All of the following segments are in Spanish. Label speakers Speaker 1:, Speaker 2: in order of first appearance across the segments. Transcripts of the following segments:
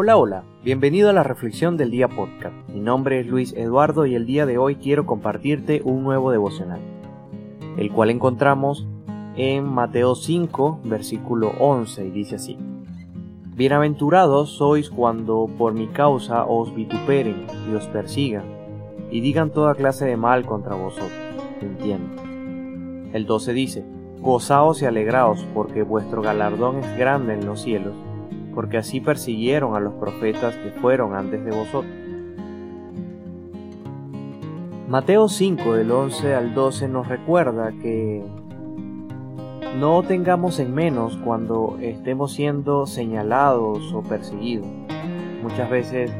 Speaker 1: Hola, hola, bienvenido a la Reflexión del Día Podcast. Mi nombre es Luis Eduardo y el día de hoy quiero compartirte un nuevo devocional, el cual encontramos en Mateo 5, versículo 11, y dice así. Bienaventurados sois cuando por mi causa os vituperen y os persigan, y digan toda clase de mal contra vosotros. Entiendo. El 12 dice, Gozaos y alegraos, porque vuestro galardón es grande en los cielos porque así persiguieron a los profetas que fueron antes de vosotros. Mateo 5 del 11 al 12 nos recuerda que no tengamos en menos cuando estemos siendo señalados o perseguidos. Muchas veces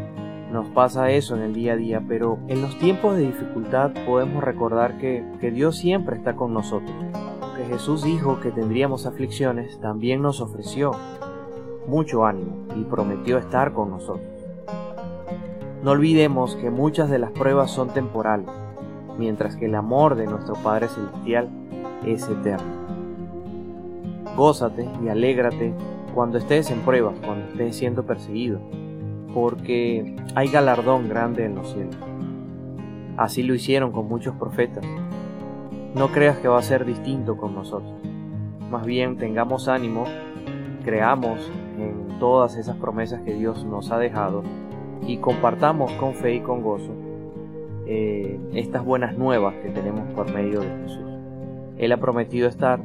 Speaker 1: nos pasa eso en el día a día, pero en los tiempos de dificultad podemos recordar que, que Dios siempre está con nosotros. Que Jesús dijo que tendríamos aflicciones, también nos ofreció mucho ánimo y prometió estar con nosotros. No olvidemos que muchas de las pruebas son temporales, mientras que el amor de nuestro Padre Celestial es eterno. Gózate y alégrate cuando estés en pruebas, cuando estés siendo perseguido, porque hay galardón grande en los cielos. Así lo hicieron con muchos profetas. No creas que va a ser distinto con nosotros. Más bien tengamos ánimo, creamos todas esas promesas que Dios nos ha dejado y compartamos con fe y con gozo eh, estas buenas nuevas que tenemos por medio de Jesús. Él ha prometido estar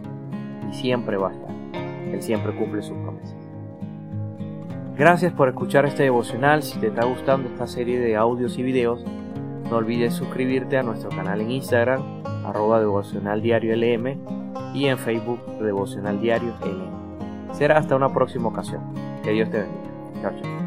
Speaker 1: y siempre va a estar. Él siempre cumple sus promesas. Gracias por escuchar este devocional. Si te está gustando esta serie de audios y videos, no olvides suscribirte a nuestro canal en Instagram, arroba devocional diario LM, y en Facebook, devocional diario LM. Será hasta una próxima ocasión. Que Dios te bendiga. Chao, chao.